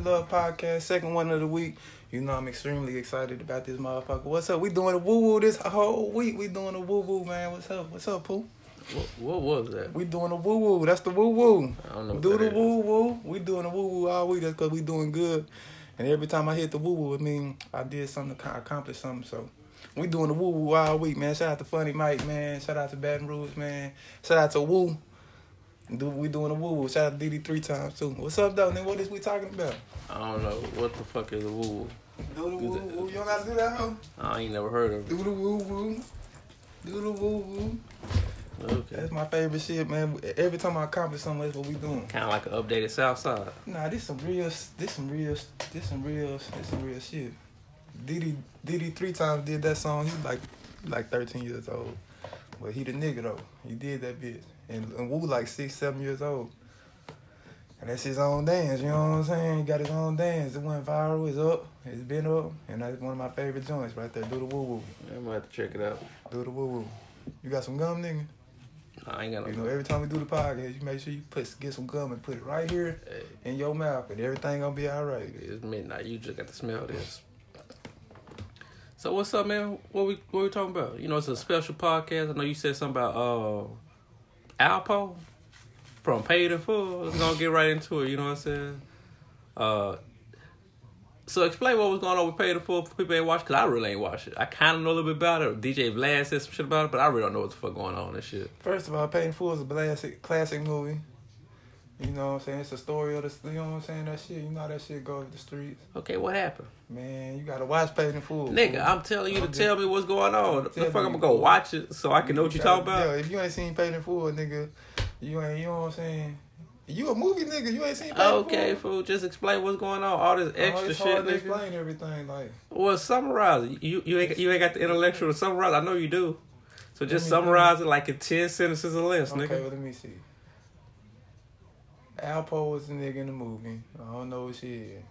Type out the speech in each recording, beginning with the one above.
Love Podcast, second one of the week. You know I'm extremely excited about this motherfucker. What's up? We doing a woo woo this whole week. We doing a woo woo, man. What's up? What's up, Pooh? What, what was that? We doing a woo woo. That's the woo woo. I don't know. Do the woo woo. We doing a woo woo all week. That's because we doing good. And every time I hit the woo woo, I mean I did something to accomplish something. So we doing the woo woo all week, man. Shout out to Funny Mike, man. Shout out to Baton Rouge, man. Shout out to Woo. Do we doing a woo woo? Shout out to DD three times too. What's up, though? Nigga, what is we talking about? I don't know. What the fuck is a woo? woo? Do the woo woo. You don't gotta do that, huh? I ain't never heard of it. Do the woo woo. Do the woo woo. Okay. That's my favorite shit, man. Every time I accomplish something, that's what we doing. Kind of like an updated South Side. Nah, this some real, this some real, this some real, this some real shit. Diddy, Diddy three times did that song. He like, like thirteen years old, but he the nigga though. He did that bitch, and, and Wu like six, seven years old. And that's his own dance, you know what I'm saying? He got his own dance. It went viral, it's up, it's been up, and that's one of my favorite joints right there. Do the woo woo, I might have to check it out. do the woo woo. You got some gum, nigga? Nah, I ain't got no. You know, every time we do the podcast, you make sure you put get some gum and put it right here Hey, in your mouth, and everything gonna be all right. it's midnight. You just got to smell this. So what's up, man? What we what we talking about? You know, it's a special podcast. I know you said something about uh Alpo from Paid in Full. Let's gonna get right into it. You know what I'm saying? Uh, so explain what was going on with Paid in Full for people ain't watch. Cause I really ain't watch it. I kind of know a little bit about it. DJ Vlad said some shit about it, but I really don't know what the fuck going on and shit. First of all, Paid in Full is a classic, classic movie. You know what I'm saying? It's a story of the, you know what I'm saying? That shit, you know how that shit goes to the streets. Okay, what happened? Man, you gotta watch Paid in Full. Nigga. I'm telling you to I'm tell me what's going on. The fuck. I'm gonna go watch it so I can know what you gotta- talking about. Yeah, if you ain't seen Paid in Full, nigga, you ain't, you know what I'm saying? You a movie nigga, you ain't seen Paid Okay, fool. Just explain what's going on. All this Oh, extra it's shit, hard to nigga. explain everything, like. Well, summarize it. You you ain't you ain't got the intellectual to summarize. I know you do. So just summarize it like in ten sentences or less, Okay, nigga. well, let me see. Alpo was the nigga in the movie. I don't know what she is.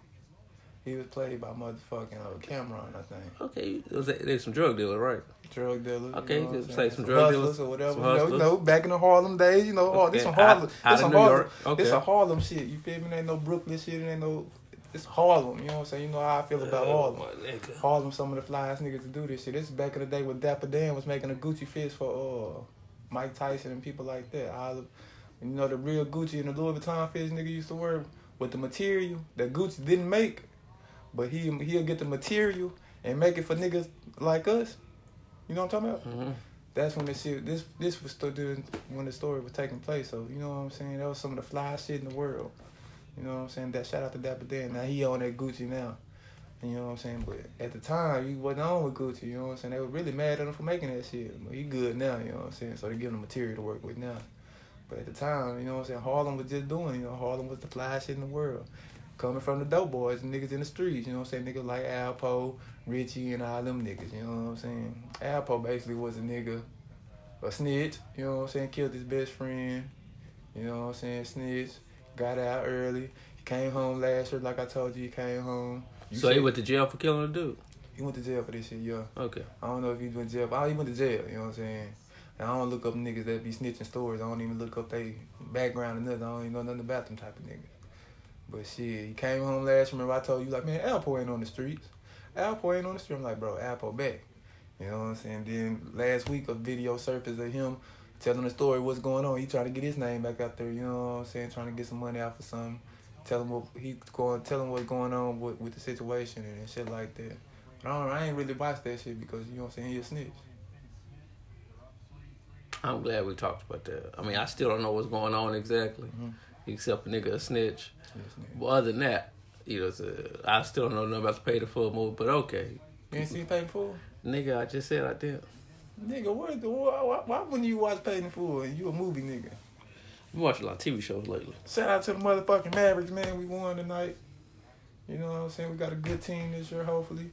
He was played by motherfucking uh, Cameron, I think. Okay, was there's, there's some drug dealer, right? drug dealers. Okay, you know just say saying? some drug dealers, or whatever. some you, know, you know, back in the Harlem days, you know, oh, this some Okay, Harlem. out this some Harlem. York. Okay. This a Harlem shit. You feel me? It ain't no Brooklyn shit. It ain't no. It's Harlem. You know what I'm saying? You know how I feel about Oh, Harlem. Harlem, some of the flyest niggas to do this shit. This is back in the day when Dapper Dan was making a Gucci fist for uh, Mike Tyson and people like that. Of, you know, the real Gucci and the Louis Vuitton fist nigga used to wear with the material that Gucci didn't make, but he he'll get the material and make it for niggas like us. You know what I'm talking about? Mhm. That's when the shit. This this was still doing when the story was taking place. So you know what I'm saying. That was some of the fly shit in the world. You know what I'm saying. That shout out to Dapper Dan. Now he on that Gucci now. You know what I'm saying. But at the time he wasn't on with Gucci. You know what I'm saying. They were really mad at him for making that shit. But he good now. You know what I'm saying. So they give him material to work with now. But at the time, you know what I'm saying. Harlem was just doing. You know, Harlem was the fly shit in the world. Coming from the dope boys and niggas in the streets, you know what I'm saying? Niggas like Alpo, Richie, and all them niggas, you know what I'm saying? Alpo basically was a nigga, a snitch, you know what I'm saying? Killed his best friend, you know what I'm saying? Snitch, got out early. He came home last year, like I told you, he came home. You So he went to jail for killing a dude. he went to jail for this shit, yeah. Okay. I don't know if he went to jail, but he went to jail, you know what I'm saying? I don't look up niggas that be snitching stories. I don't even look up their background and nothing. I don't even know nothing about them type of niggas. But shit, he came home last. Remember I told you like, man, Alpo ain't on the streets. Alpo ain't on the street. I'm like, bro, Alpo back. You know what I'm saying? Then last week a video surfaced of him telling the story what's going on. He trying to get his name back out there. You know what I'm saying? Trying to get some money out for something. Tell him what he going. Tell him what's going on with, with the situation and shit like that. But I don't. I ain't really watched that shit because you know what I'm saying. He a snitch. I'm glad we talked about that. I mean, I still don't know what's going on exactly, Mhm. except a nigga a snitch. Snitch. But other than that, you know, a, I still don't know nothing about the pay the full move. But okay, You ain't seen Paid in Full? nigga, I just said I did. Nigga, what the, why, why, wouldn't you watch Paid in Full you a movie nigga? We watched a lot of TV shows lately. Shout out to the motherfucking Mavericks, man. We won tonight. You know what I'm saying? We got a good team this year, hopefully.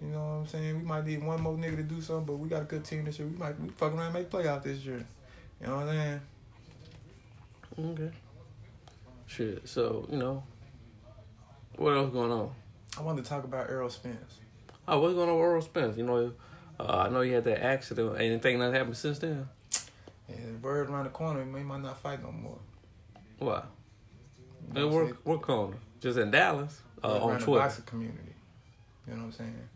You know what I'm saying? We might need one more nigga to do something, but we got a good team this year. We might we fucking around and make playoff this year. You know what I'm saying? Okay. Shit. So you know, what else going on? I wanted to talk about Errol Spence. Oh, what's going on with Errol Spence? You know, uh, I know you had that accident. Anything that happened since then? And word around the corner, he might not fight no more. Why? You know what work, work corner. Just in Dallas, uh, on the Twitter. boxing community. You know what I'm saying?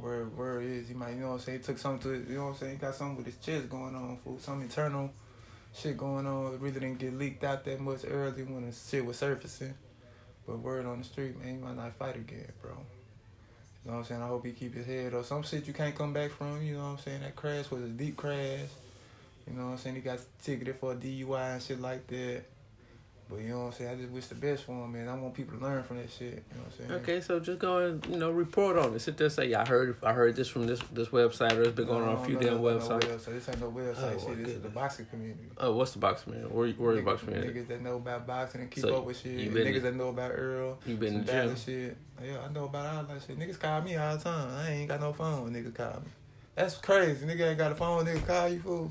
Where where it is, he might, you know what I'm saying, he took something to you know what I'm saying, he got something with his chest going on, fool, some internal shit going on. It really didn't get leaked out that much early when the shit was surfacing. But word on the street, man, he might not fight again, bro. You know what I'm saying? I hope he keep his head or some shit you can't come back from, you know what I'm saying? That crash was a deep crash. You know what I'm saying? He got ticketed for a DUI and shit like that. But you know what I'm saying? I just wish the best for him, man. I want people to learn from that shit. You know what I'm saying? Okay, so just go and you know report on it. Sit there and say, yeah, I heard I heard this from this this website or it's been going on a few No, damn no, no, websites. No website. This ain't no website Oh, shit. my This is the boxing community. Oh, what's the box man? Where where the Niggas- box man? Niggas that know about boxing and keep So, up with shit. you been- niggas that know about Earl. You been in the gym? Shit. Yeah, I know about all that shit. Niggas call me all the time. I ain't got no phone. Niggas call me. That's crazy. Nigga ain't got a phone. Nigga call you fool.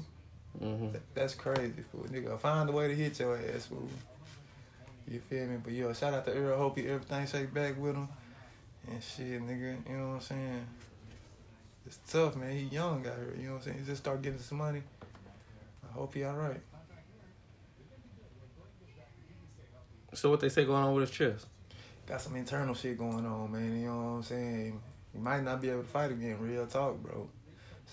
Mm-hmm. That's crazy fool. Nigga find a way to hit your ass fool. You feel me? But yo, shout out to Earl. Hope he everything shake back with him. And shit, nigga. You know what I'm saying? It's tough, man. He young out here. You know what I'm saying? He just start getting some money. I hope he all right. So what they say going on with his chest? got some internal shit going on, man. You know what I'm saying? You might not be able to fight again. Real talk, bro.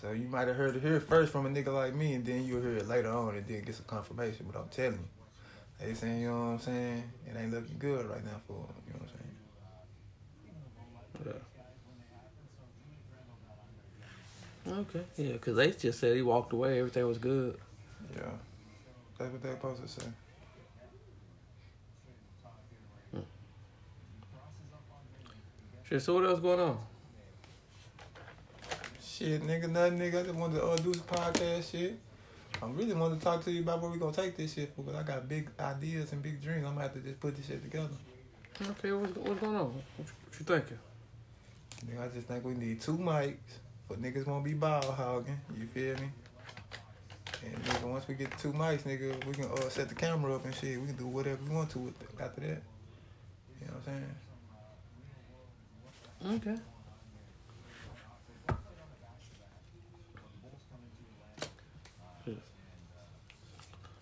So you might have heard it here first from a nigga like me, and then you'll hear it later on and then get some confirmation. But I'm telling you, they saying, you know what I'm saying? It ain't looking good right now for him. You know what I'm saying? Yeah. Okay. Yeah, because they just said he walked away. Everything was good. Yeah, that's what they supposed to say. Shit. So what else going on? Shit, nigga, nothing, nigga. I just wanted to uh, do some podcast shit. I really wanted to talk to you about where we gonna take this shit because I got big ideas and big dreams. I'm gonna have to just put this shit together. Okay. What's, what's going on? What you, what you thinking? I just think we need two mics for niggas won't be ball hogging. You feel me? And nigga, once we get two mics, nigga, we can uh, set the camera up and shit. We can do whatever we want to with it after that. You know what I'm saying? Okay.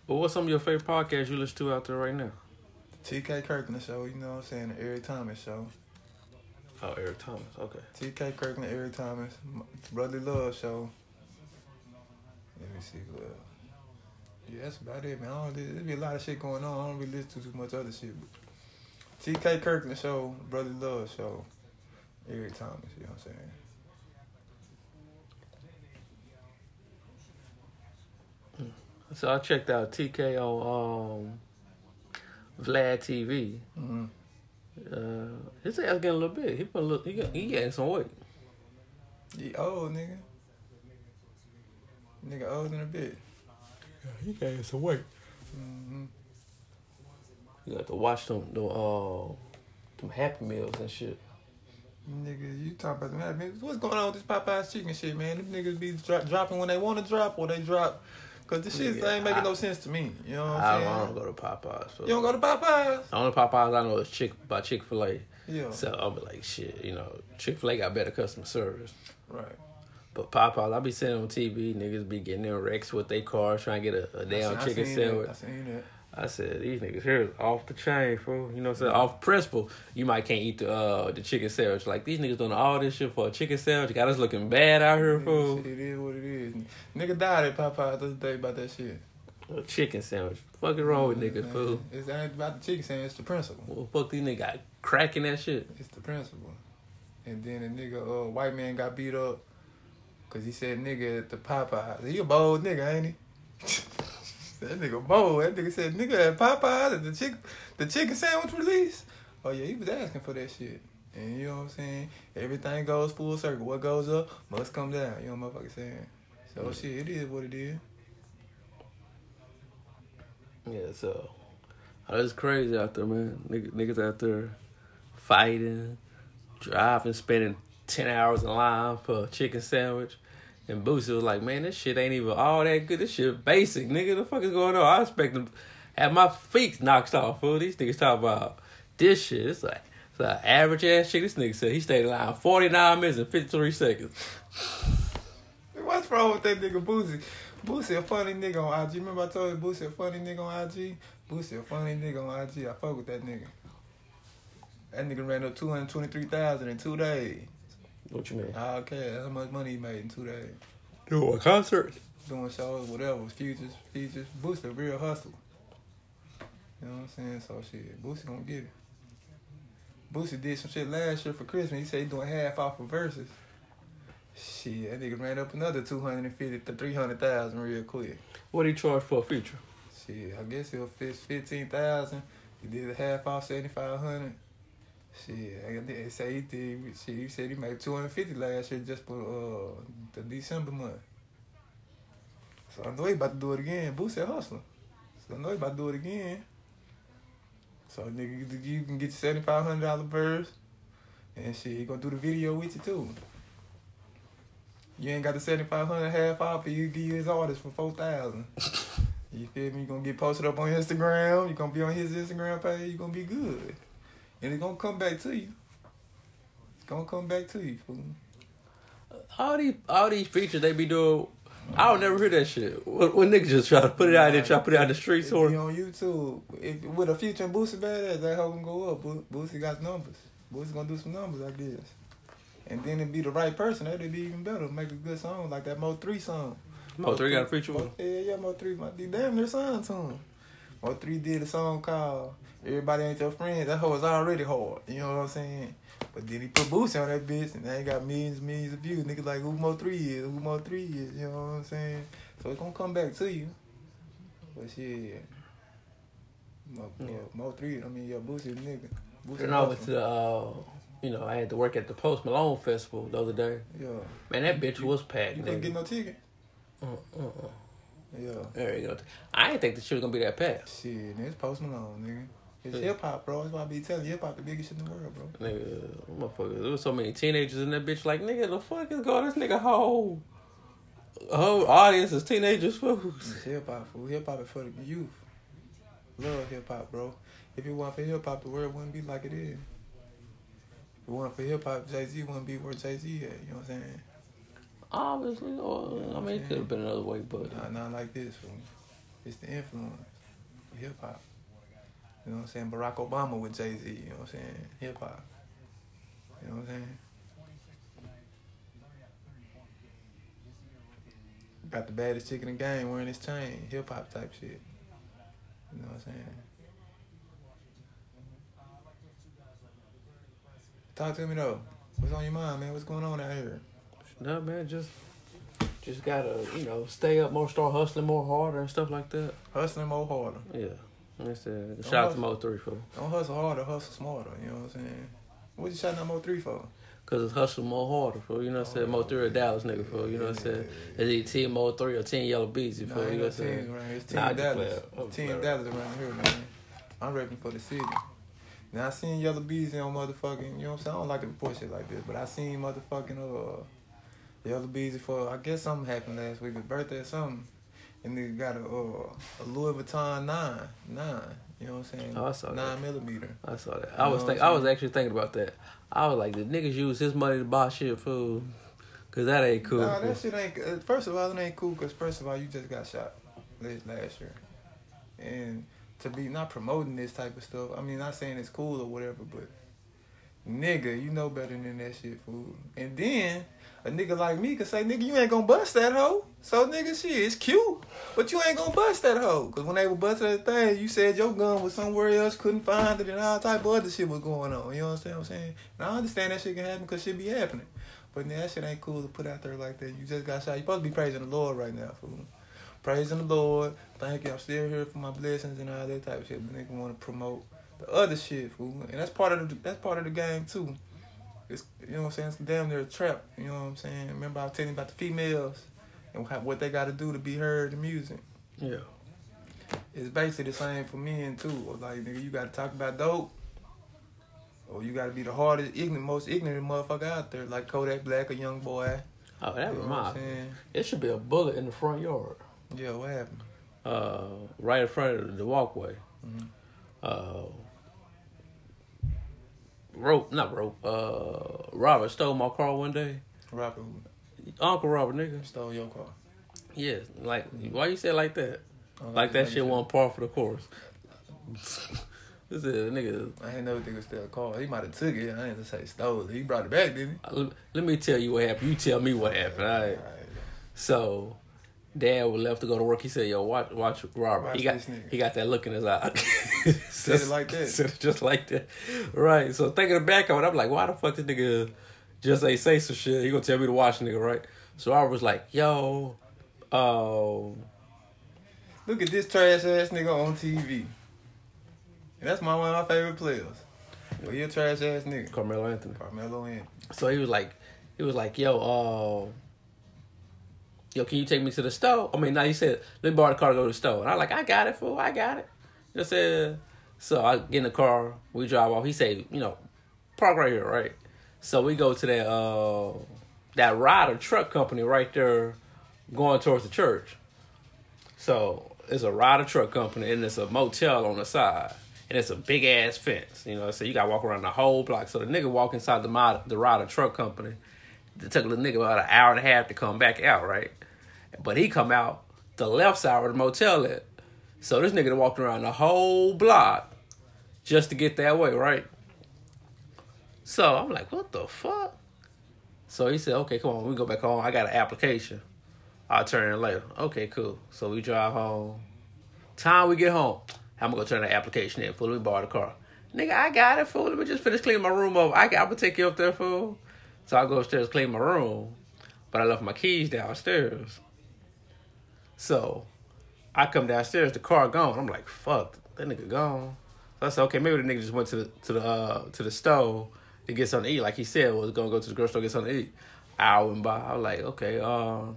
But what's some of your favorite podcasts you listen to out there right now? TK Kirkland show, you know what I'm saying? The Eric Thomas show. Oh, Eric Thomas. Okay. TK Kirkland, Eric Thomas, Brotherly Love show. Let me see who else. Yeah, that's about it, man. I don't, there's be a lot of shit going on. I don't really listen to too much other shit. But TK Kirkland show, Brotherly Love show, Eric Thomas. You know what I'm saying? So I checked out TK on um, Vlad TV. Mm-hmm. Uh, his ass getting a little big. He put a little, he got, he gained some weight. He old nigga. Nigga old than a bit. he gained some weight. Mm-hmm. You got to watch them, the uh, them Happy Meals and shit. Nigga, you talk about them happy. What's going on with this Popeye's chicken shit, man? Them niggas be dro- dropping when they want to drop or they drop. Cause this shit Yeah, ain't making I- no sense to me. You know what I'm saying? I don't go to Popeyes. So. You don't go to Popeyes? The only Popeyes I know is Chick by Chick Fil A. Yeah. So I'll be like, shit, you know, Chick Fil A got better customer service. Right. But Popeyes, I be seeing on TV, niggas be getting in wrecks with their cars trying to get a, a damn chicken sandwich. That. I seen that. I said, these niggas here is off the chain, fool. You know what I'm saying? Off principle, you might can't eat the uh, the chicken sandwich. Like, these niggas doing all this shit for a chicken sandwich. Got us looking bad out here, fool. It is what it is. Nigga died at Popeyes the other day about that shit. A chicken sandwich. Fuck is wrong with niggas, Man, fool? It's ain't about the chicken sandwich. It's the principle. Well, fuck these niggas got cracking that shit. It's the principle. And then a nigga, uh, white man got beat up because he said nigga at the Popeyes. He a bold nigga, ain't he? that nigga bold. That nigga said nigga at Popeyes at the chick, the chicken sandwich release. Oh yeah, he was asking for that shit. And you know what I'm saying? Everything goes full circle. What goes up must come down. You know what I'm motherfucker saying? So shit, it is what it is. Yeah, so oh, it's crazy out there, man. Niggas, niggas out there fighting, driving, spending ten hours in line for a chicken sandwich. And Boosie was like, "Man, this shit ain't even all that good. This shit basic, nigga. The fuck is going on? I expect them have my feet knocked off. Fool. These niggas talk about this shit. It's like it's an average ass shit. This nigga said he stayed in line forty nine minutes and fifty three seconds. What's wrong with that nigga Boosie? Boosie a funny nigga on IG. Remember I told you Boosie a funny nigga on IG? Boosie a funny nigga on IG. I fuck with that nigga. That nigga ran up two hundred twenty three thousand in two days. What you mean? I okay, that's how much money he made in two days. Doing a concert. Doing shows, whatever, futures, features. Boosie, a real hustle. You know what I'm saying? So shit, Boosie gonna get it. Boosie did some shit last year for Christmas. He said he doing half off of verses. Shit, that nigga ran up another two hundred and fifty to three hundred thousand real quick. What he charge for a feature? Shit, I guess he'll fit fifteen thousand. He did a half off seventy five hundred. Shit, I they say he did. Shit, he said he made two hundred fifty last year just for uh the December month. So I know he about to do it again. Boosie a hustler. So I know he about to do it again. So nigga, you can get your seventy five hundred dollar verse, and shit, he gonna do the video with you too. You ain't got the seventy five hundred half off, but you give you his artist for four thousand. You feel me? You gonna get posted up on Instagram. You gonna be on his Instagram page. You gonna be good, and it's gonna come back to you. It's gonna come back to you, fool. All these all these features they be doing. I don't never hear that shit. When, when niggas just try to put it out there, try to put it out the streets or on YouTube. If, with a future and Boosie badass, that hoe can go up. Bo- Boosie got numbers. Boosie gonna do some numbers, I guess. And then it be the right person. That'd be even better. Make a good song like that Mo three song. Mo three got a feature with yeah, yeah, Mo three. My damn near signed to him. Mo three did a song called "Everybody Ain't Your Friend." That hoe was already hard. You know what I'm saying? But then he put Boosie on that bitch, and they got millions, and millions of views. Niggas like who Mo three years? who Mo three years? You know what I'm saying? So it's gonna come back to you. But shit, Mo, Yeah. Mo, Mo three. I mean, yeah, Boosie nigga. Boosie And I went to, uh, you know, I had to work at the Post Malone Festival the other day. Yeah. Man, that bitch was packed. You couldn't get no ticket. Uh, uh, uh. Yeah. There you go. I didn't think the shit was gonna be that packed. Shit, it's Post Malone, nigga. It's hip hop, bro. That's why I be telling you, hip hop the biggest shit in the world, bro. Nigga, motherfucker, there was so many teenagers in that bitch. Like, nigga, the fuck is going? This nigga whole whole audience is teenagers. Fool. Hip hop, fool. Hip hop is for the youth. Love hip hop, bro. If it wasn't for hip hop, the world wouldn't be like it is. If it wasn't for hip hop, Jay Z wouldn't be where Jay Z at. You know what I'm saying? Obviously, oh, or, I mean, it could have been another way, but Not, not like this, fool. It's the influence. Hip hop. You know what I'm saying? Barack Obama with Jay Z. You know what I'm saying? Hip hop. You know what I'm saying? Got the baddest chick in the game wearing his chain. Hip hop type shit. You know what I'm saying? Talk to me though. What's on your mind, man? What's going on out here? no, man, just just gotta, you know, stay up more, start hustling more harder and stuff like that. Hustling more harder. Yeah, that's it. Shout out to Mo Three for, Don't hustle harder, hustle smarter. You know what I'm saying? What you shouting out Mo 3 for? cause it's hustle more harder for. You know what I'm saying? Mo Three a Dallas nigga for. You know what I'm saying? Is he Team Mo Three or Team Yella Nah, for? You know what I'm saying? around here. It's Team Nah, Dallas. Team. Dallas around here, man. I'm repping for the city. Now I seen Yella Beezy on motherfucking, you know what I'm saying? I don't like to report shit like this, but I seen motherfucking uh Yella Beezy for I guess something happened last week, his birthday or something. And they got a uh, a Louis Vuitton nine, nine. You know what I'm saying? Oh, I saw that. nine millimeter. I saw that. I You was think I'm was actually thinking about that. I was like, the niggas use his money to buy shit food, cause that ain't cool. Nah, that shit ain't. Uh, first of all, it ain't cool because first of all, you just got shot last last year, and to be not promoting this type of stuff. I mean, not saying it's cool or whatever, but nigga, you know better than that shit, fool. And then a nigga like me could say, nigga, you ain't gonna bust that hoe. So nigga, shit, it's cute, but you ain't gonna bust that hoe. Cause when they were busting that thing, you said your gun was somewhere else, couldn't find it, and all type of other shit was going on. You know what I'm saying? And I understand that shit can happen cause shit be happening. But that shit ain't cool to put out there like that. You just got shot. You supposed to be praising the Lord right now, fool. Praising the Lord. Thank you. I'm still here for my blessings and all that type of shit. But nigga want to promote the other shit, fool. And that's part of the that's part of the game too. It's you know what I'm saying. It's damn near a trap. You know what I'm saying. Remember I was telling you about the females and what they got to do to be heard in music. Yeah. It's basically the same for men too. Like nigga, you got to talk about dope. Or you got to be the hardest, ignorant, most ignorant motherfucker out there, like Kodak Black, a young boy. Oh, that You know what reminds me. It should be a bullet in the front yard, Yeah, what happened? uh, right in front of the walkway. Mhm. Uh, rope, not rope. Uh, Robert stole my car one day. Robert Uncle Robert, nigga. stole your car. Yeah, like why you say like that? Oh, Like that shit wasn't par for the course. This is a nigga. I ain't never think it still a car. He might have took it. I ain't just say stole it. He brought it back, didn't Let, let me tell you what happened. You tell me what happened. All he? right. So, Dad was left to go to work. He said, "Yo, watch, watch Robert. Watch he got, he got that look in his eye. Said it like that. Said it just like that. Right. So thinking back on it, I'm like, why the fuck this nigga just ain't say some shit? He gonna tell me to watch nigga, right? So I was like, yo, oh, Look at this trash ass nigga on TV. And that's my one of my favorite players. Well, he a trash ass nigga. Carmelo Anthony. Carmelo in. So he was like, he was like, yo, uh, yo, can you take me to the store? I mean, now you said, let me borrow the car to go to the store. And I like, I got it, fool, I got it. I said, so I get in the car, we drive off. He said, you know, park right here, right? So we go to that uh that Ryder truck company right there, going towards the church. So it's a Ryder truck company and it's a motel on the side. And it's a big ass fence, you know. So you gotta walk around the whole block. So the nigga walk inside the mod, the Ryder truck company. It took the little nigga about an hour and a half to come back out, right? But he come out the left side of the motel at. So this nigga walked around the whole block just to get that way, right? So I'm like, what the fuck? So he said, okay, come on, we go back home. I got an application. I'll turn in later. Okay, cool. So we drive home. Time we get home, I'm gonna go turn the application in. Fool, let me borrow the car. Nigga, I got it, fool. Let me just finish cleaning my room up. I got, I'm gonna take you up there, fool. So I go upstairs, clean my room, but I left my keys downstairs. So I come downstairs, the car gone. I'm like, fuck, that nigga gone. So I said, okay, maybe the nigga just went to the to the uh, to the store to get something to eat, like he said was gonna go to the grocery store get something to eat. Hour went by. I was like, okay, um,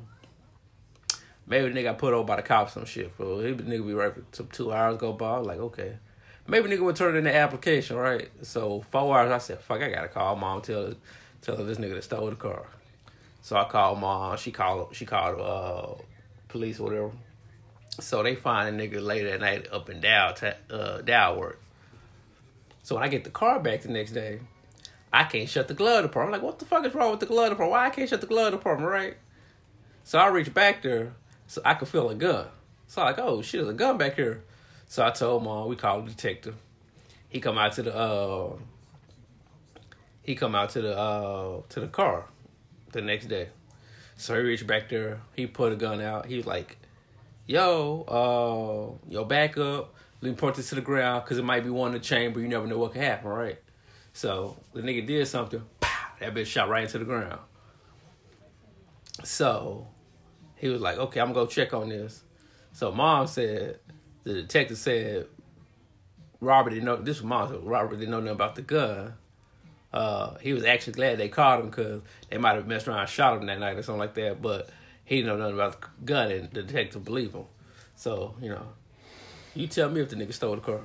maybe the nigga got put over by the cops some shit, bro. He the nigga be right for some two hours go by. I was like, okay. Maybe nigga would turn in the application, right? So four hours, I said, fuck, I gotta call mom, tell her, tell her this nigga that stole the car. So I called mom. She called. She called uh, police, or whatever. So they find a nigga late at night up in Dow, uh, Dowworth. So when I get the car back the next day, I can't shut the glove department. I'm like, what the fuck is wrong with the glove department? Why I can't shut the glove department, right? So I reach back there so I could feel a gun. So I'm like, oh shit, there's a gun back here. So I told mom, we called the detective. He come out to the uh he come out to the uh to the car the next day. So he reached back there, he put a gun out, he was like, Yo, uh, yo, back up. Let me point this to the ground because it might be one in the chamber. You never know what could happen, right? So the nigga did something. Pow, that bitch shot right into the ground. So he was like, okay, I'm gonna go check on this. So mom said, the detective said, Robert didn't know, this was mom, Robert didn't know nothing about the gun. Uh, he was actually glad they caught him because they might have messed around and shot him that night or something like that. But he didn't know nothing about the gun and the detective believed him. So, you know, you tell me if the nigga stole the car.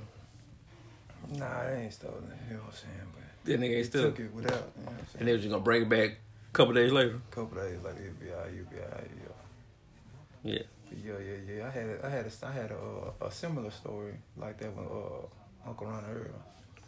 Nah, they ain't stolen it. You know what I'm saying? But That nigga ain't still. took it without. You know what I'm And they was just gonna bring it back a couple days later. A couple days like it'd be alright, you'd be alright. Yeah. Yeah. Yeah, yeah, yeah. I had a, I had a, I had a, a similar story like that when uh, Uncle Ron Earl.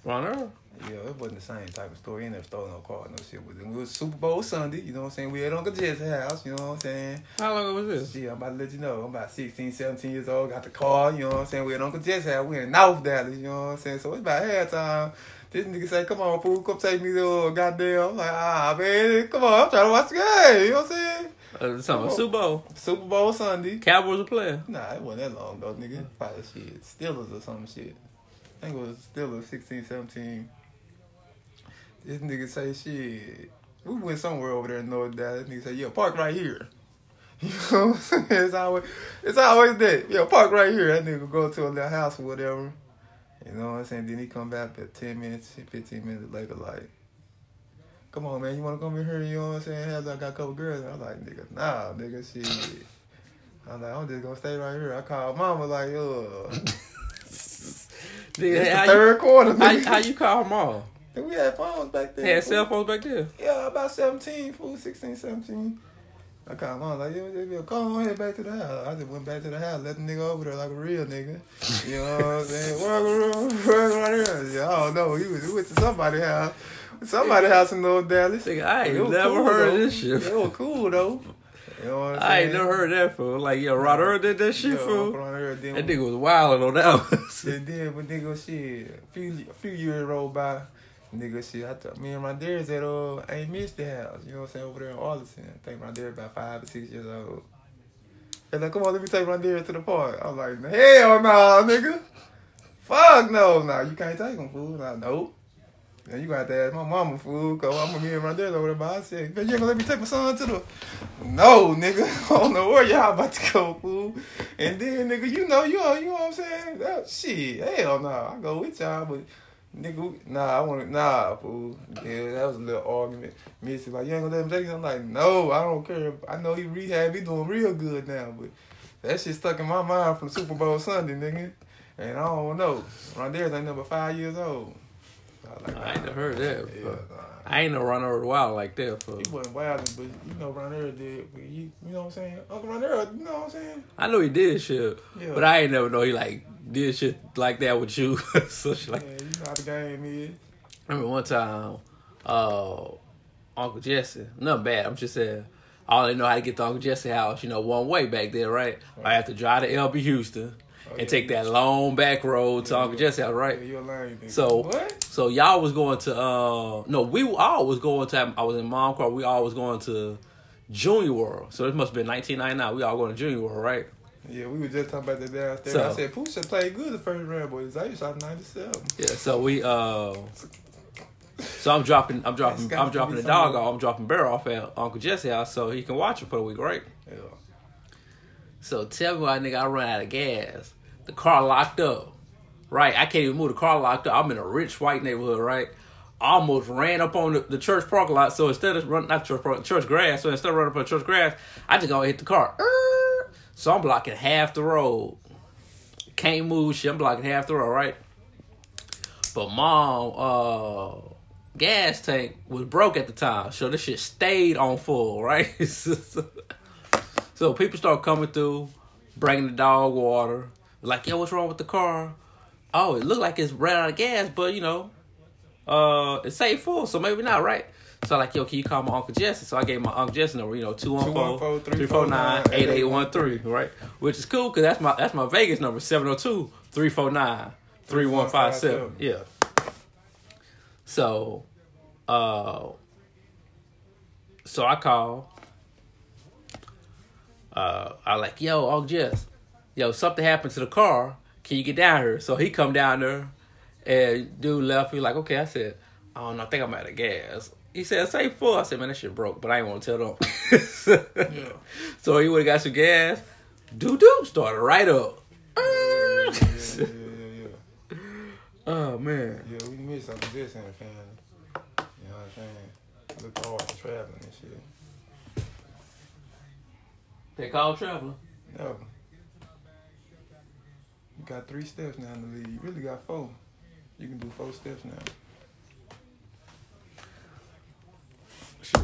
Ron Earl? Yeah, it wasn't the same type of story. He never stole no car, no shit. It was Super Bowl Sunday, you know what I'm saying? We at Uncle Jed's house, you know what I'm saying? How long ago was this? Yeah, I'm about to let you know. I'm about 16, 17 years old, got the car, you know what I'm saying? We at Uncle Jed's house. We in North Dallas, you know what I'm saying? So it's about halftime. This nigga say, come on, fool, come take me to uh, goddamn. I'm like, ah, man, come on, I'm trying to watch the game, you know what I'm saying? Uh, something, Super Bowl. Super Bowl Sunday. Cowboys are playing. Nah, it wasn't that long ago, nigga. Probably shit. Steelers or some shit. I think it was Steelers 16, 17. This nigga say shit. We went somewhere over there in North Dallas. This nigga say, yo, park right here. You know what I'm saying? It's always, it's always that. Yo, park right here. That nigga go to a house or whatever. You know what I'm saying? Then he come back at 10 minutes, 15 minutes later, like, come on, man, you want to come in here? You know what I'm saying? Has I got a couple girls? I'm like, nigga, nah, nigga, shit. I'm like, I'm just gonna stay right here. I called mama like, uh, the how, you, third quarter. how, how you call them all? We had phones back then. They had cell phones back then. Yeah, about 17, fool, 16, 17. I called mom like, yo, yo, yo, come on, head back to the house. I just went back to the house, let the nigga over there like a real nigga. You know what I'm saying? Work, work, right here. Yeah, I don't know. He was he went to somebody's house. Somebody's house in North Dallas. Nigga, I ain't never cool, heard though. this shit. It was cool though. You know what I'm I ain't never heard that fool. Like, yo, Rod Earl did that shit, Yeah, fool. Uncle Ron Earl did That nigga was wilding on that one. They did, but nigga, shit. A few, a few years rolled by. Nigga, shit. I thought me and my dad's at uh, ain't missed the house. You know what I'm saying? Over there in Arlington. I think my dad about five or six years old. They like, come on, let me take my dad to the park. I was like, hell no, nigga. Fuck no, nah, you can't take him, fool. Nah, nope. Yeah, you got to ask my mama, fool, cause I'm me and my dad over there. I said, man, you ain't gonna let me take my son to the. No, nigga. I don't know where y'all about to go, fool. And then, nigga, you know, you know, you know what I'm saying? That, shit, hell no. I go with y'all, but nigga, nah, I want to, nah, fool. Yeah, that was a little argument. Missy, like, you ain't gonna let him take it? I'm like, no, I don't care. I know he rehab, he doing real good now, but that shit stuck in my mind from Super Bowl Sunday, nigga. And I don't know. Rondaris ain't number five years old. I, like, I ain't never heard that. Yeah, nah. I ain't no run over the wild like that. He wasn't wilding, but you know Ron Earl did. You, you know what I'm saying? Uncle Ron Earl, you know what I'm saying? I know he did shit, Yeah. but I ain't never know he like did shit like that with you. so shit like yeah, you know how the game is. I remember one time, uh, Uncle Jesse, nothing bad. I'm just saying, I only know how to get to Uncle Jesse house, you know, one way back there, right? I have to drive to LB Houston Oh, and take that long back road to Yeah, Uncle Jesse house, right? Yeah, lying. So- what? So y'all was going to, uh, no, we all was going to, I was in mom car, we all was going to Junior World. So it must have been 1999. We all going to Junior World, right? Yeah, we were just talking about that downstairs. So- I said Pusha played good the first round, but Zay shot 97. Yeah, so we uh so I'm dropping I'm dropping I'm dropping the dog off, I'm dropping Bear off at Uncle Jesse house so he can watch it for a week, right? Yeah. So tell me why nigga I run out of gas. The car locked up. Right? I can't even move the car locked up. I'm in a rich white neighborhood, right? Almost ran up on the, the church parking lot. So instead of running not church park, church grass, so instead of running up on church grass, I just gonna hit the car. So I'm blocking half the road. Can't move shit. I'm blocking half the road, right? But mom, uh, gas tank was broke at the time, so this shit stayed on full, right? so people start coming through, bringing the dog water. Like, yo, what's wrong with the car? Oh, it looked like it's ran out of gas, but you know, uh, it say full, so maybe not, right? So like, yo, can you call my Uncle Jesse? So I gave my Uncle Jesse number, you know, 214-349-8813, right? Which is cool because that's my that's my Vegas number, 702-349-3157. Yeah. So uh so I call uh I like, yo, Uncle Jess, yo, something happened to the car. Can you get down here? So he come down there and dude left. He like, okay. I said, I don't know. I think I'm out of gas. He said, say full. I said, man, that shit broke, but I ain't want to tell them. Yeah. So he would have got some gas. Doo doo started right up. Yeah, yeah, yeah, yeah. Oh man. Yeah, we Jesse and the family. You know what I'm saying? Look forward to traveling and shit. They call traveling. No. You got three steps now in the league. You really got four. You can do four steps now. Shit.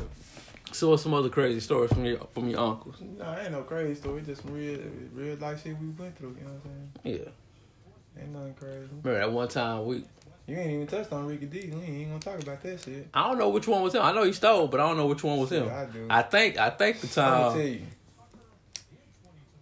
So what's some other crazy stories from your from your uncles? Nah, ain't no crazy story. Just some real, real life shit we went through. You know what I'm saying? Yeah. Ain't nothing crazy. Remember that one time we You ain't even touched on Ricky D. We ain't even gonna talk about that shit. I don't know which one was him. I know he stole, but I don't know which one was him. Yeah, I do. I think I think the I'm gonna tell time you.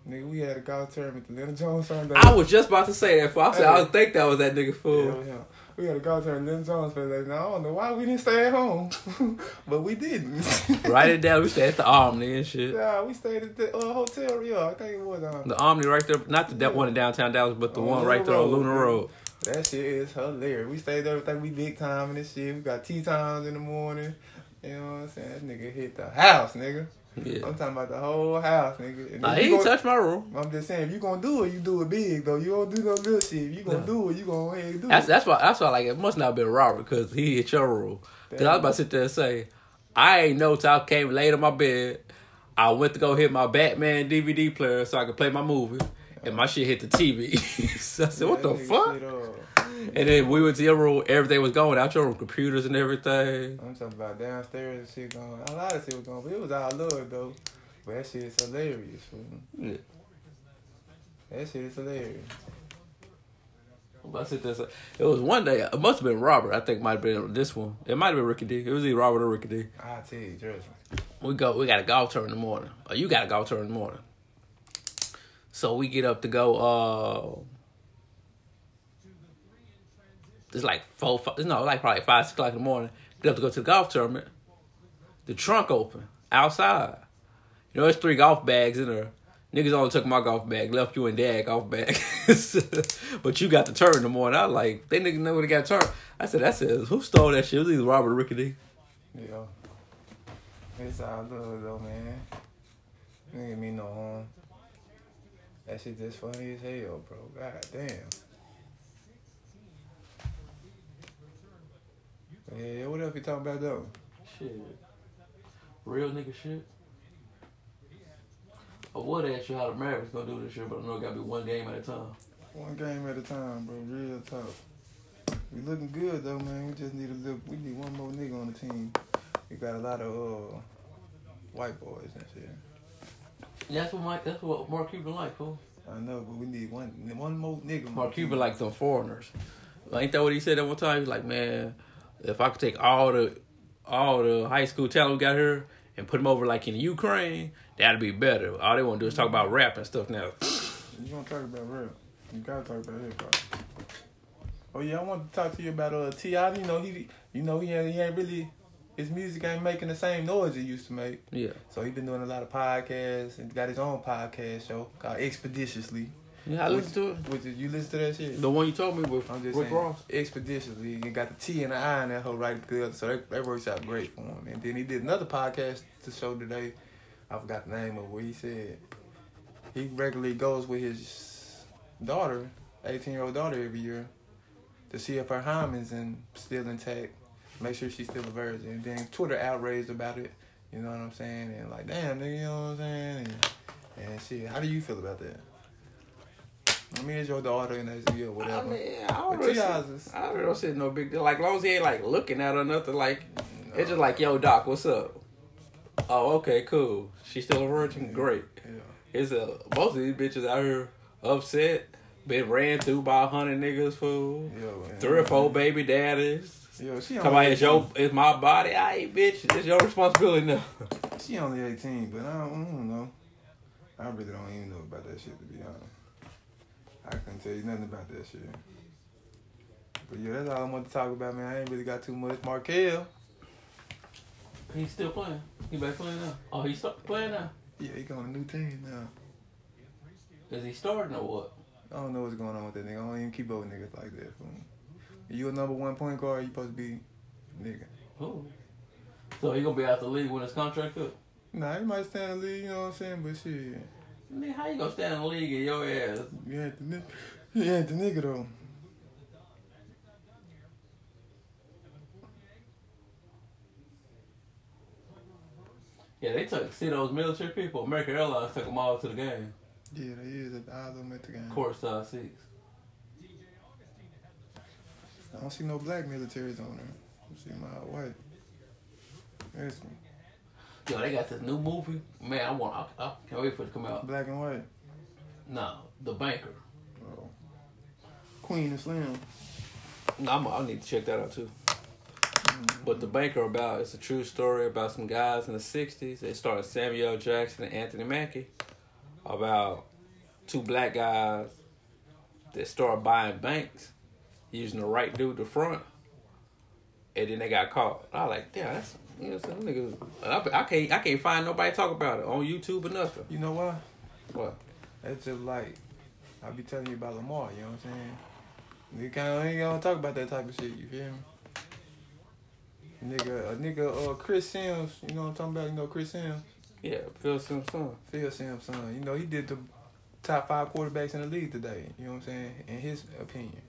Nigga, we had a golf tournament, the Leonard Jones Sunday. I was just about to say that. For I said I Hey. think that was that nigga fool. Yeah, yeah. We had a golf tournament, Leonard Jones Sunday. Now I don't know why we didn't stay at home, but we didn't. Write it down. We stayed at the Omni and shit. Yeah, we stayed at the uh, hotel. Yeah, I think it was. Um, The Omni right there, not the that one in downtown Dallas, but the On one Luna right there on Luna. Road. That shit is hilarious. We stayed there, think we big time and this shit. We got tee times in the morning. You know what I'm saying? That nigga hit the house, nigga. Yeah. I'm talking about the whole house, nigga. And Nah, he ain't touch my room. I'm just saying, if you gonna do it, you do it big though. You don't do no little shit. If you gonna Yeah. do it, you gonna go ahead and do That's it. that's why that's why like it must not have been Robert because he hit your room. Cause I was about to sit there and say, I ain't know till I came late on my bed. I went to go hit my Batman DVD player so I could play my movie, and my shit hit the TV. so I said, "What the fuck?" And then we went to your room. Everything was going out your room, computers and everything. I'm talking about downstairs and shit going. A lot of shit was going, but it was all love though. But that shit is hilarious. fool. Yeah. That shit is hilarious. I there. It was one day. It must have been Robert. I think it might have been this one. It might have been Ricky D. It was either Robert or Ricky D. I tell you, trust me. we go. We got a golf tour in the morning. Or you got a golf tour in the morning. So we get up to go. uh It's like four. Five, no, like probably five six o'clock in the morning. Get up to go to the golf tournament. The trunk open outside. You know, there's three golf bags in there. Niggas only took my golf bag, left you and dad golf bag. but you got the turn in the morning. I was like, they niggas they got turned. I said, that says, who stole that shit? It was either Robert or. Yeah. It's all love though, man. Ain't get me no harm. That shit just funny as hell, bro. God damn. Yeah, yeah, what else you talking about though? Shit. Real nigga shit. I would ask you how the Mavericks gonna do this year, but I know it gotta be one game at a time. One game at a time, bro. Real tough. We looking good though, man. We just need a little. We need one more nigga on the team. We got a lot of uh, white boys and shit. That's what Mike. That's what Mark Cuban like, fool. I know, but we need one one more nigga. on Mark the Cuban team. like some foreigners. Ain't that what he said that one time? He's like, man, if I could take all the all the high school talent we got here and put them over like in Ukraine, that'd be better. All they want to do is talk about rap and stuff now. You gonna talk about rap? You gotta talk about hip hop. Oh yeah, I want to talk to you about uh Ti. You know he, you know he ain't, he ain't really his music ain't making the same noise it used to make. Yeah, So he been doing a lot of podcasts and got his own podcast show called Expeditiously. yeah, I listened to it. Which you listen to that shit? The one you told me with I'm just Rick saying, Ross. expeditiously. He got the T and the I in that whole right together, so that, that works out great for him. And then he did another podcast to show today. I forgot the name of what he said. He regularly goes with his daughter, 18 year old daughter, every year to see if her hymen's in, still intact, make sure she's still a virgin. And then Twitter outraged about it. You know what I'm saying? And like, damn, nigga, you know what I'm saying? And, and shit, how do you feel about that? I mean, it's your daughter and that's you or I whatever. mean, I don't But really see, I don't see no big deal. Like, long as he ain't like looking at her or nothing, like it's just like, yo, Doc, what's up? Oh, okay, cool. She's still a virgin. Great. Yeah. It's a most of these bitches out here upset, been ran through by a hundred niggas, fool. Yo, man. Three or four baby daddies. Yo, she Come out, only it's your, it's my body. I ain't bitch. It's your responsibility now. She only 18, but I don't, I don't know. I really don't even know about that shit, to be honest. I couldn't tell you nothing about that shit. But yeah, that's all I want to talk about, man. I ain't really got too much. Markelle. He's still playing. He back playing now. Oh, he started playing now. Yeah, he got a new team now. Is he starting or what? I don't know what's going on with that nigga. I don't even keep up with niggas like that. Fool. You a number one point guard, you supposed to be nigga. Who? So he gonna be out the league when his contract up? Nah, he might stay in the league, you know what I'm saying? But shit, I mean, how you gonna stand in the league in your ass? you ain't the, ni- you ain't the nigga though. Yeah, they took see those military people. American Airlines took them all to the game. Yeah, they is at the eyes of them at the game. Courtside seats. I don't see no black militaries on there. I see my white. That's me. Yo, they got this new movie. Man, I want. I, I can't wait for it to come out. Black and white. No, The Banker. Oh. Queen and Slim. No, I'm, I need to check that out too. Mm-hmm. But The Banker about it's a true story about some guys in the '60s. They started Samuel L. Jackson and Anthony Mackie about two black guys that start buying banks using the right dude to front, and then they got caught. I was like, damn, that's you know, some niggas. I, I can't, I can't find nobody talk about it on YouTube or nothing. You know why? What? That's just like I be telling you about Lamar. You know what I'm saying? We kind of ain't gonna talk about that type of shit. You feel me? Nigga, a nigga, uh, Chris Simms. You know what I'm talking about? You know Chris Simms, Yeah, Phil Simpson. Phil Simms' son. You know he did the top five quarterbacks in the league today. You know what I'm saying? In his opinion.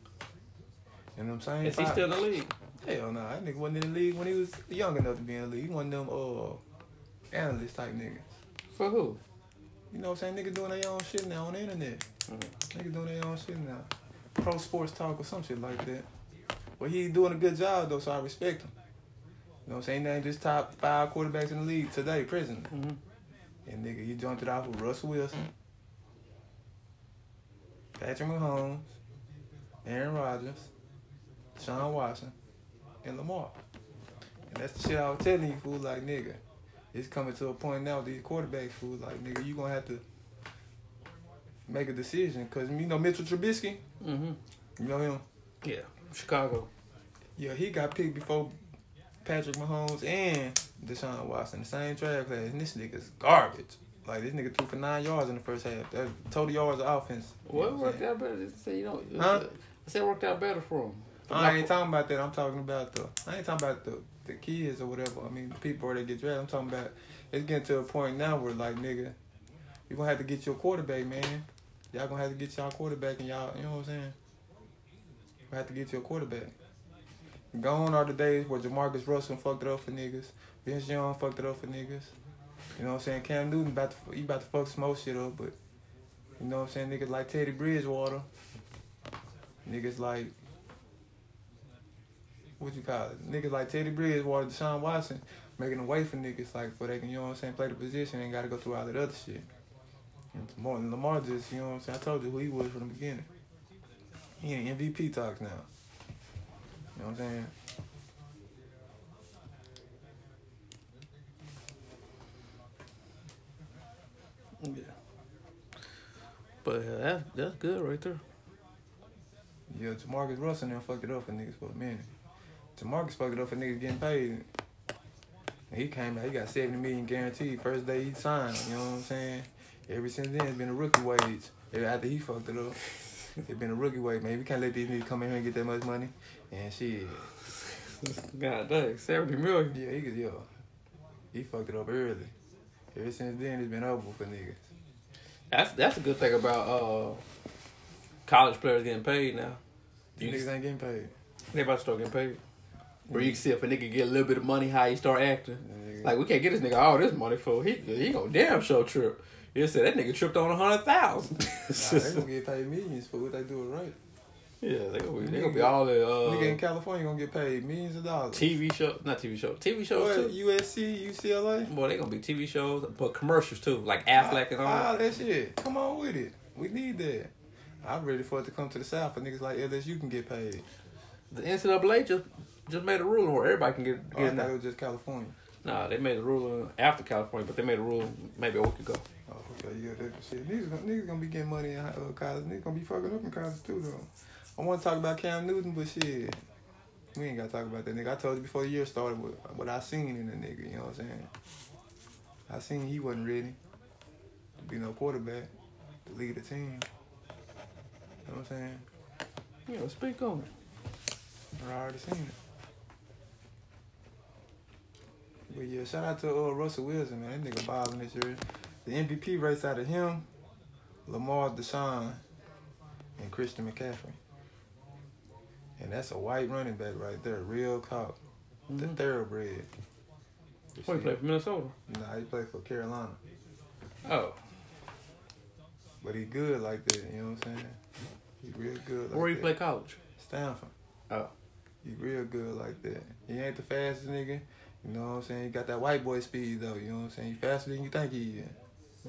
And them same Is he five- still in the league? Hell no, that nigga wasn't in the league when he was young enough to be in the league. He one of them uh analyst type niggas. For who? You know what I'm saying? Niggas doing their own shit now on the internet. Mhm. Niggas doing their own shit now. Pro sports talk or some shit like that. But he doing a good job though, so I respect him. You know what I'm saying? He named just top five quarterbacks in the league today, prison. Mm-hmm. And nigga, he jumped it off with Russell Wilson, Patrick Mahomes, Aaron Rodgers, Sean Watson, and Lamar. And that's the shit I was telling you, fool. Like, nigga, it's coming to a point now. These quarterbacks, who like nigga, you gonna have to make a decision. Cause you know Mitchell Trubisky, Mm-hmm. you know him. Yeah. Chicago. Yeah, he got picked before Patrick Mahomes and Deshaun Watson, the same draft class. And this nigga's garbage. Like this nigga threw for nine yards in the first half. That total yards of offense. Well, it worked out better. Say you know. Huh? I said it worked out better for him. I ain't talking about that. I'm talking about the. I ain't talking about the the kids or whatever. I mean, the people that get drafted. I'm talking about. It's getting to a point now where like nigga, you gonna have to get your quarterback, man. Y'all gonna have to get y'all quarterback and y'all. You know what I'm saying? You have to get your quarterback. Gone are the days where Jamarcus Russell fucked it up for niggas. Vince Young fucked it up for niggas. You know what I'm saying? Cam Newton about to he about to fuck some more shit up, but you know what I'm saying? Niggas like Teddy Bridgewater. Niggas like what you call it? Niggas like Teddy Bridgewater, Deshaun Watson, making a way for niggas like where they can, you know what I'm saying, play the position and gotta go through all that other shit. And Lamar, Lamar just, you know what I'm saying, I told you who he was from the beginning. He in MVP talks now. You know what I'm saying? Yeah. But uh, that's that's good right there. Yeah, Jamarcus Russell then fucked it up for niggas for a minute. Jamarcus fucked it up for niggas getting paid. And he came out, he got 70 million guaranteed first day he signed, you know what I'm saying? Ever since then, it's been a rookie wage. After he fucked it up, it's been a rookie wage, man. We can't let these niggas come in here and get that much money. And shit, God dang, seventy million. yeah, he could, yeah. He fucked it up early. Ever since then, it's been over for niggas. That's that's a good thing about uh college players getting paid now. These niggas ain't getting paid. They about to start getting paid. Where you can see if a nigga get a little bit of money, how he start acting. Nigga- Like we can't get this nigga all this money for he he gonna damn show trip. You said that nigga tripped on a hundred thousand. Nah, they gonna get paid millions for what they do it right. yeah, they gonna be they gonna be all the Nigga in uh, California gonna get paid millions of dollars. TV show, not TV show, TV shows What, too. USC, UCLA? Boy, they gonna be TV shows, but commercials too, like Affleck and all. All that shit. Come on with it. We need that. I'm ready for it to come to the South for niggas like LSU can get paid. The NCAA just just made a ruling where everybody can get Oh, I thought it was just California. Nah, they made a ruling after California, but they made a rule maybe a week ago. Oh, okay, yeah, that shit. Niggas, gonna- niggas gonna be getting money in uh, college. Niggas gonna be fucking up in college too, though. I want to talk about Cam Newton, but shit, we ain't gotta talk about that nigga. I told you before the year started what, what I seen in the nigga. You know what I'm saying? I seen he wasn't ready to be no quarterback to lead the team. You know what I'm saying? Yeah, speak on it. I already seen it. But yeah, shout out to uh, Russell Wilson, man. That nigga balling this year. The MVP race out of him, Lamar Deshaun, and Christian McCaffrey. And that's a white running back right there, real cop. The Mhm. thoroughbred. Where he play for Minnesota? Nah, he played for Carolina. Oh, But he good like that, you know what I'm saying? He real good like where he that. play college? Stanford. Oh. He real good like that. He ain't the fastest nigga. You know what I'm saying? You got that white boy speed though. You know what I'm saying? He faster than you think he is.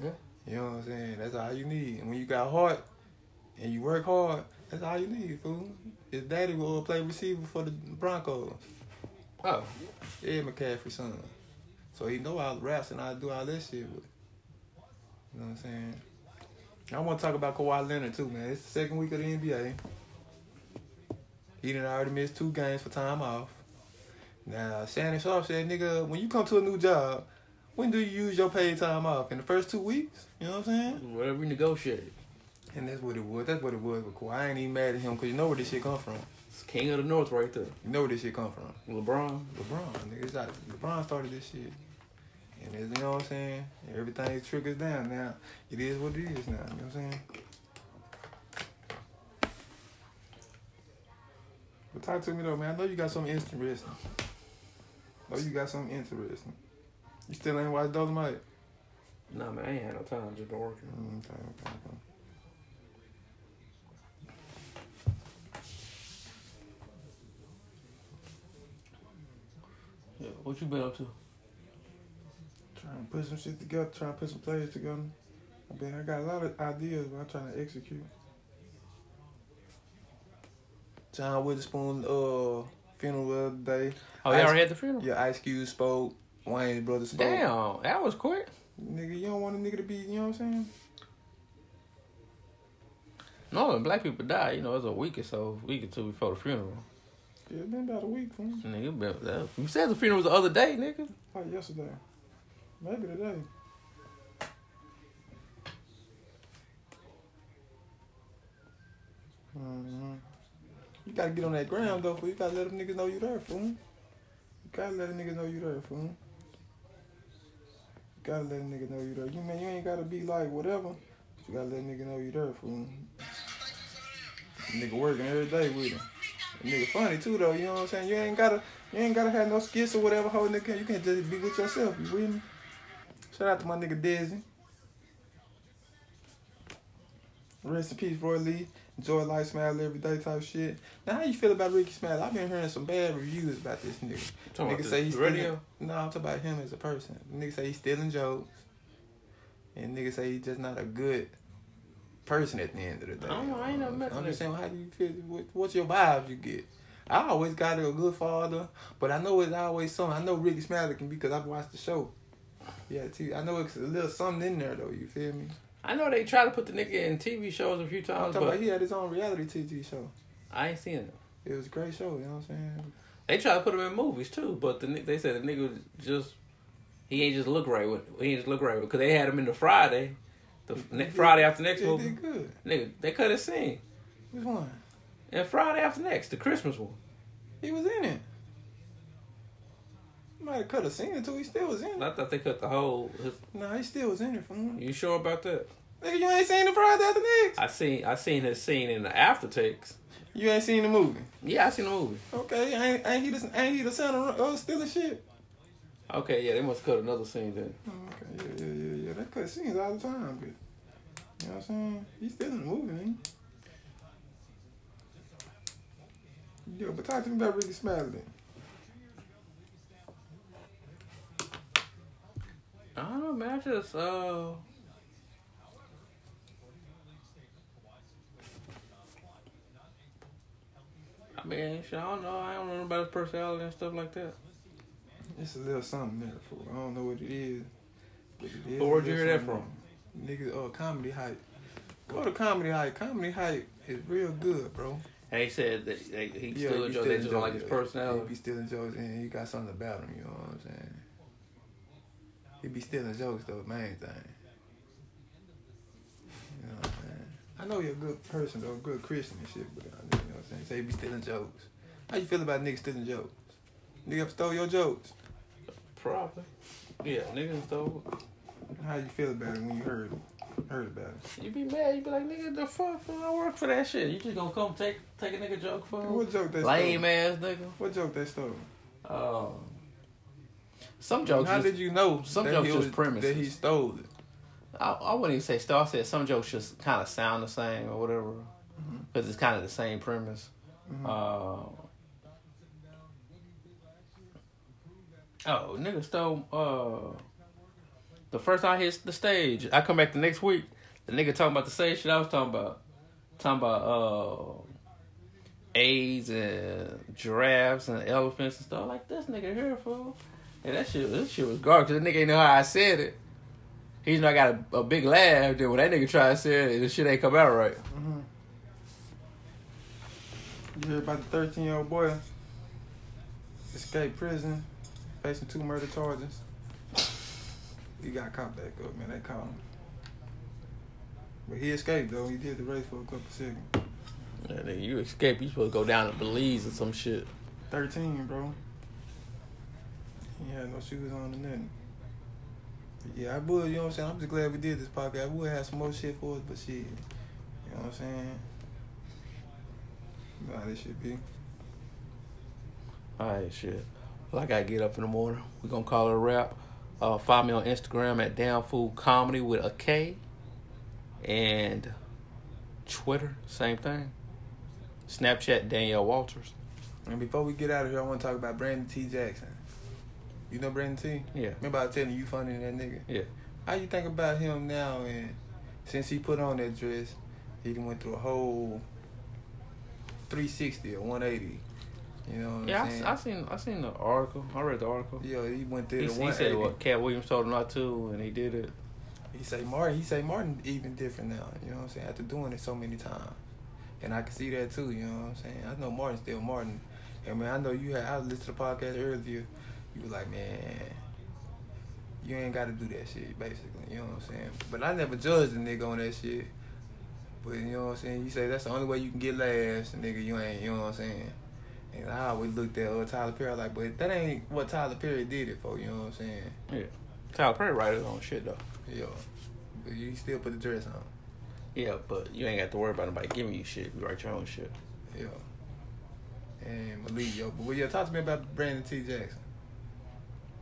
Yeah. You know what I'm saying? That's all you need. And when you got heart and you work hard, that's all you need, fool. His daddy will play receiver for the Broncos. Oh, Yeah, McCaffrey's son. So he know all the raps and how to do all this shit with. You know what I'm saying? I want to talk about Kawhi Leonard too, man. It's the second week of the NBA. He done already missed two games for time off. Now, Shannon Sharpe said, nigga, when you come to a new job, when do you use your paid time off? In the first two weeks? You know what I'm saying? whatever we negotiated. And that's what it was. That's what it was with Kawhi. I ain't even mad at him because you know where this shit come from. It's King of the North right there. You know where this shit come from. LeBron. LeBron, nigga. It's like LeBron started this shit. And it's, you know what I'm saying? Everything trickles down now. It is what it is now. You know what I'm saying? But talk to me though, man. I know you got something interesting. I know you got something interesting. You still ain't watched Dolomite? Nah, man, I ain't had no time. Just been working. Mm, okay, okay, okay. Yeah. What you been up to? Trying to put some shit together, trying to put some players together. I mean, I got a lot of ideas, but I'm trying to execute. John Witherspoon, uh, funeral the other day. Oh, Ice- already had the funeral? Yeah, Ice Cube spoke. Wayans brother spoke. Damn, that was quick. Nigga, you don't want a nigga to be, you know what I'm saying? No, when black people die, you know, it's a week or so, week or two before the funeral. Yeah, it's been about a week, fam. Nigga, been, that, you said the funeral was the other day, nigga. Like yesterday. Maybe today. hmm You gotta get on that ground though, fool. You gotta let them niggas know you there, fool. Gotta let a nigga know you there, fool. You gotta let a nigga know you there. You man, you ain't gotta be like whatever. You gotta let niggas know you there, fool. Nigga working every day with him. Nigga funny too though, you know what I'm saying? You ain't gotta you ain't gotta have no skits or whatever whole nigga. You can just be with yourself, you with me? Shout out to my nigga Dizzy. Rest in peace, Roy Lee. Enjoy life, smile every day type shit. Now, how you feel about Ricky Smile? I've been hearing some bad reviews about this nigga. Talking nigga say he's radio? Stealing, no, I'm talking about him as a person. Nigga say he's stealing jokes. And nigga say he's just not a good person at the end of the day. I don't know, I ain't met I'm just saying, how do you feel? What, what's your vibe you get? I always got a good father, but I know it's always something. I know Ricky Smiley can be because I've watched the show. Yeah, too. I know it's a little something in there though. You feel me? I know they tried to put the nigga in TV shows a few I'm times, but about he had his own reality TV show. I ain't seen it. It was a great show. You know what I'm saying? They tried to put him in movies too, but the they said the nigga was just he ain't just look right with he ain't just look right because they had him in the Friday, the ne- Friday after next movie. did good. Nigga, they cut his scene. Which one? And Friday after next, the Christmas one. He was in it. Might have cut a scene two. He still was in it. I thought they cut the whole. His, Nah, he still was in it. Fool. you sure about that? Nigga, you ain't seen the Friday after next. I seen I seen his scene in the after takes. You ain't seen the movie. Yeah, I seen the movie. Okay, ain't, ain't he the ain't he the son of uh, stealing shit? Okay, yeah, they must cut another scene then. Oh, okay, yeah, yeah, yeah, yeah. They cut scenes all the time, but you know what I'm saying? He's still in the movie, man. Yo, but talk to me about Ricky Smiley. I don't know, man. I just uh. I mean, shit, I don't know. I don't know about his personality and stuff like that. It's a little something there for. I don't know what it is. But it is But where'd you hear that from? Nigga, oh, comedy hype. Go to comedy hype. Comedy hype is real good, bro. And he said that they, he Yeah, still enjoys. They just don't like his He personality. stealing jokes and he got something about him, you know what I'm saying? He be stealing jokes though, main thing. You know what I'm saying? I know you're a good person though, a good Christian and shit, but uh, you know what I'm saying? Say he be stealing jokes. How you feel about niggas stealing jokes? Nigga ever stole your jokes? Probably. Yeah, niggas stole. How you feel about it when you heard heard about it? You be mad. You be like, nigga, the fuck? fool, I work for that shit. You just gonna come take take a nigga joke for him? What joke they stole? Lame ass nigga. What joke they stole? Um, some jokes. How just- did you know some jokes he just was- premises. that he stole it? I, I wouldn't even say star. I said some jokes just kind of sound the same or whatever, because it's kind of the same premise. Mhm. Uh, oh, nigga stole. Uh, the first time I hit the stage, I come back the next week. The nigga talking about the same shit I was talking about. Talking about uh, AIDS and giraffes and elephants and stuff like this nigga here fool. And that shit, this shit was garbage. 'cause The nigga ain't know how I said it. He's not got a, a big laugh. Then when that nigga try to say it, the shit ain't come out right. Mhm. You heard about the 13 year old boy escaped prison, facing two murder charges. He got caught back up, man. They caught him. But he escaped though. He did the race for a couple seconds. Yeah, nigga, you escape. You supposed to go down to Belize or some shit. 13, bro. He had no shoes on or nothing. But yeah, I would, you know what I'm saying? I'm just glad we did this podcast. I would have some more shit for us, but shit. You know what I'm saying? You know how this should be. All right, shit. Well, I gotta get up in the morning. We're gonna call it a wrap. Uh, find me on Instagram at Downfood Comedy with a K, and Twitter, same thing. Snapchat Danielle Walters. And before we get out of here, I want to talk about Brandon T. Jackson. You know Brandon T? Yeah, Remember I was telling you you funny that nigga? yeah. How you think about him now and since he put on that dress, he went through a whole 360 or 180 You know what Yeah, I'm I, saying? I seen I seen the article. I read the article. yeah, he went through. He, he said what Katt Williams told him not to, and he did it. He say Martin. He say Martin even different now. You know what I'm saying? After doing it so many times, and I can see that too. You know what I'm saying? I know Martin still Martin. And man, I know you had. I listened to the podcast earlier. You were like, man, you ain't got to do that shit. Basically, you know what I'm saying? But I never judged a nigga on that shit. But you know what I'm saying? You say that's the only way you can get laughs, nigga. You ain't. You know what I'm saying? And I always looked at uh, Tyler Perry like, but that ain't what Tyler Perry did it for. You know what I'm saying? Yeah, Tyler Perry write his own shit though. Yeah. But you still put the dress on. Yeah, but you ain't got to worry about nobody giving you shit. You write your own shit. Yeah. And Malik, yo, but yeah, talk to me about Brandon T. Jackson.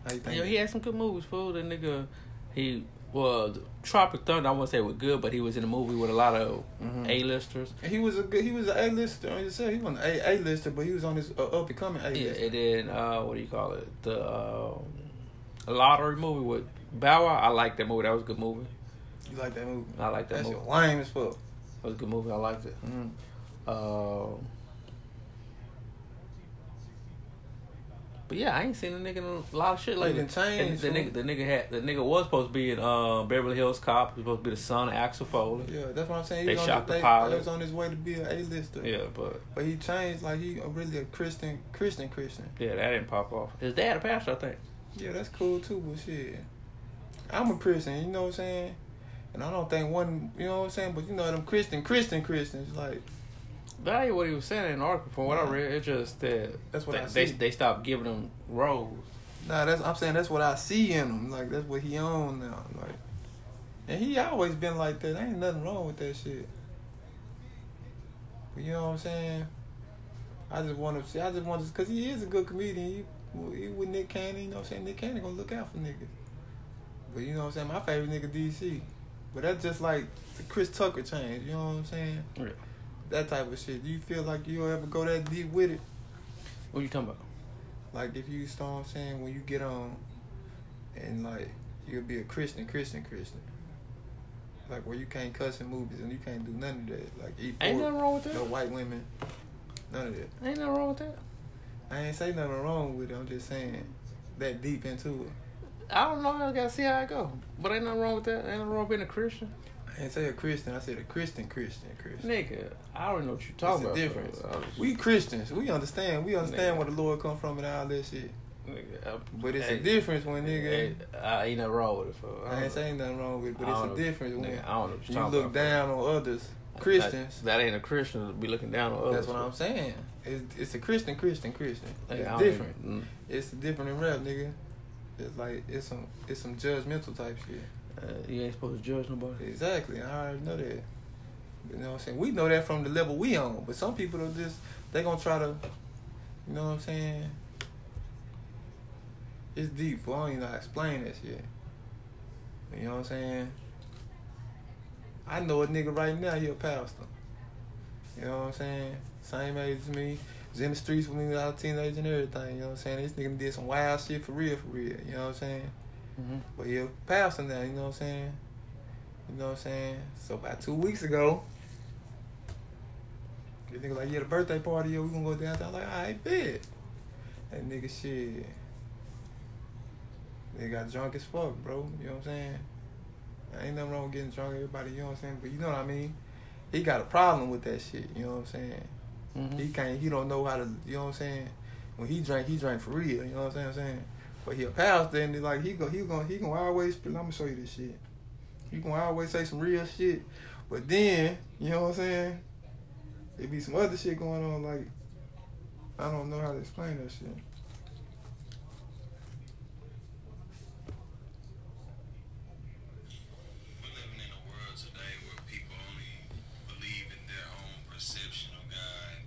How you think? Yeah, he had some good movies, fool. That nigga, he well, Tropic Thunder. I won't say it was good, but he was in a movie with a lot of Mhm. A-listers. he was a good, he was an A lister. I just said he wasn't a A lister, but he was on his uh, up and coming A Yeah, and then uh, what do you call it? The um, lottery movie with Bow Wow. I like that movie. That was a good movie. You like that movie? I like that That movie. shit lame as fuck. That was a good movie. I liked it. Mm. Um, but yeah, I ain't seen the nigga in a lot of shit lately. done changed, the, the nigga, the nigga had the nigga was supposed to be in uh, Beverly Hills Cop. He was supposed to be the son of Axel Foley. Yeah, that's what I'm saying. He They was on shot the they, pilot. He was on his way to be an A lister. Yeah, but But he changed like he really a Christian Christian Christian. yeah, that didn't pop off. His dad a pastor, I think. Yeah, that's cool too, but shit. I'm a Christian, you know what I'm saying? And I don't think one, you know what I'm saying? But you know them Christian, Christian Christians, like That ain't what he was saying in the article. From what I read, it's just that That's what they, I they they stopped giving him roles. Nah, that's I'm saying that's what I see in him. Like that's what he on now. Like, and he always been like that. Ain't nothing wrong with that shit. But you know what I'm saying? I just want to see. I just want to, cause he is a good comedian. He, he with Nick Cannon. You know what I'm saying? Nick Cannon gonna look out for niggas. But you know what I'm saying? My favorite nigga DC. But that's just like the Chris Tucker change. You know what I'm saying? Yeah. That type of shit. Do you feel like you'll ever go that deep with it? What you talking about? Like if you start saying when you get on and like you'll be a Christian, Christian, Christian. Like where you can't cuss in movies and you can't do none of that. Like eat Ain't nothing wrong with that. no white women, none of that. Ain't nothing wrong with that. I ain't say nothing wrong with it. I'm just saying that deep into it. I don't know. I gotta see how it go. But ain't nothing wrong with that. Ain't nothing wrong with being a Christian. I ain't say a Christian. I said a Christian, Christian, Christian. Nigga, I don't know what you're It's talking a about. difference. bro. I was- We Christians. We understand. We understand Nigga. where the Lord come from and all that shit. nigga, I- But it's hey, a difference when nigga. hey, I ain't nothing wrong with it. For, I ain't saying nothing wrong with it, but it's a know. difference when I don't know what you're you talking look about, down on others, Christians. That, that ain't a Christian to be looking down on others. That's what I'm saying. It's, it's a Christian, Christian, Christian. Nigga, It's different. even- mm. It's different in rap, nigga. It's like it's some it's some judgmental type shit. Uh, you ain't supposed to judge nobody. Exactly. I already know that. You know what I'm saying? We know that from the level we on, but some people are just they gonna try to, you know what I'm saying? It's deep. I don't even know how to explain that shit. You know what I'm saying? I know a nigga right now. He a pastor. You know what I'm saying? Same age as me. Was in the streets with me was a teenager and everything. You know what I'm saying? This nigga did some wild shit for real, for real. You know what I'm saying? Mm-hmm. But a pastor now, you know what I'm saying? You know what I'm saying? So about two weeks ago, the nigga like, yeah, the birthday party, yo, we gonna go downtown. I'm like, all right, bet. That nigga shit. They got drunk as fuck, bro. You know what I'm saying? Ain't nothing wrong with getting drunk, everybody, you know what I'm saying? But you know what I mean? He got a problem with that shit, you know what I'm saying? Mm-hmm. He can't. He don't know how to. You know what I'm saying? When he drank, he drank for real. You know what I'm saying? But he a pastor, and like he go, he gonna, he gonna always. let me show you this shit. He gonna always say some real shit, but then you know what I'm saying? There be some other shit going on. Like I don't know how to explain that shit. We're living in a world today where people only believe in their own perception of God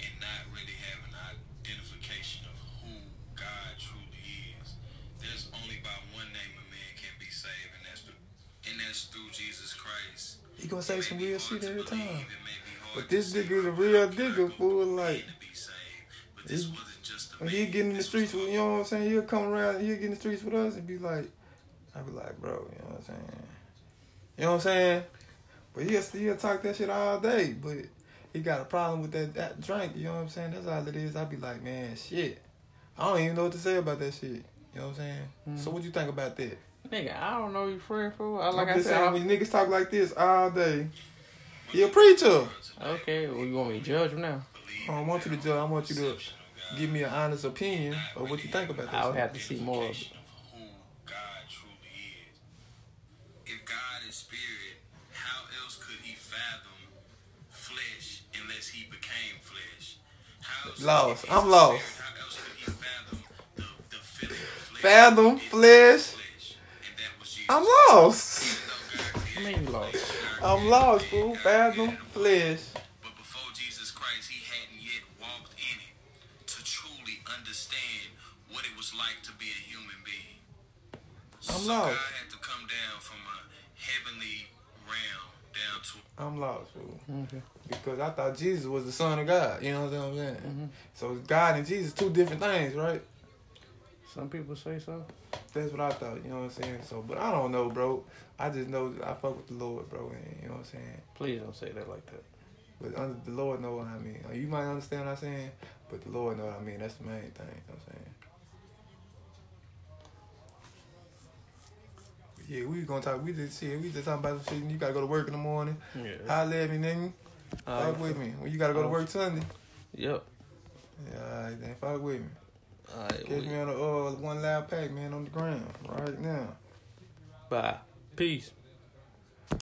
and not really have an identification of who God truly is. There's only by one name a man can be saved, and that's through, and that's through Jesus Christ. He gonna say It some may be real hard shit every time. it may be hard But this see nigga is a real nigga, fool, like, to be. But this he- wasn't just When he get in the streets, with, you know what I'm saying? He'll come around, he'll get in the streets with us and be like, I'll be like, bro, you know what I'm saying? You know what I'm saying? But he'll, he'll talk that shit all day. But he got a problem with that, that drink. You know what I'm saying? That's all it is. I'll be like, man, shit. I don't even know what to say about that shit. You know what I'm saying? Mm-hmm. So what you think about that? Nigga, I don't know you friend for. I- Like I'm I said, saying, I'm, when niggas talk like this all day, he a preacher. okay. Well, you want me to judge him now? I don't want you to judge. I want you to give me an honest opinion of what you think about this. I would have to see more of it. of who God truly is. If God is spirit, how else could he fathom flesh unless he became flesh? How else could Lost. I'm lost. How else could he fathom the, the feeling of flesh? Fathom It is flesh. flesh, and that was Jesus. I'm lost. Even though God I mean, lost. I'm lost, fool. Fathom flesh. But before Jesus Christ, he hadn't yet walked in it to truly understand what it was like to be a human being. I'm so lost. God had to come down from a heavenly realm down to I'm lost, fool. Okay. Because I thought Jesus was the son of God. You know what I'm saying? Mm-hmm. So God and Jesus two different things, right? Some people say so. That's what I thought. You know what I'm saying? So, but I don't know, bro. I just know that I fuck with the Lord, bro. And you know what I'm saying? Please don't say that like that. But under, the Lord know what I mean. You might understand what I'm saying, but the Lord know what I mean. That's the main thing. You know what I'm saying? Yeah, we gonna talk. We just shit. We just talking about some shit. You gotta go to work in the morning. Yeah. Holla at me, nigga. Fuck with me. When you gotta go to oh. work Sunday. Yep. Yeah, alright, then fuck with me. All right. Catch me on the uh, one loud pack, man, on the ground right now. Bye. Peace.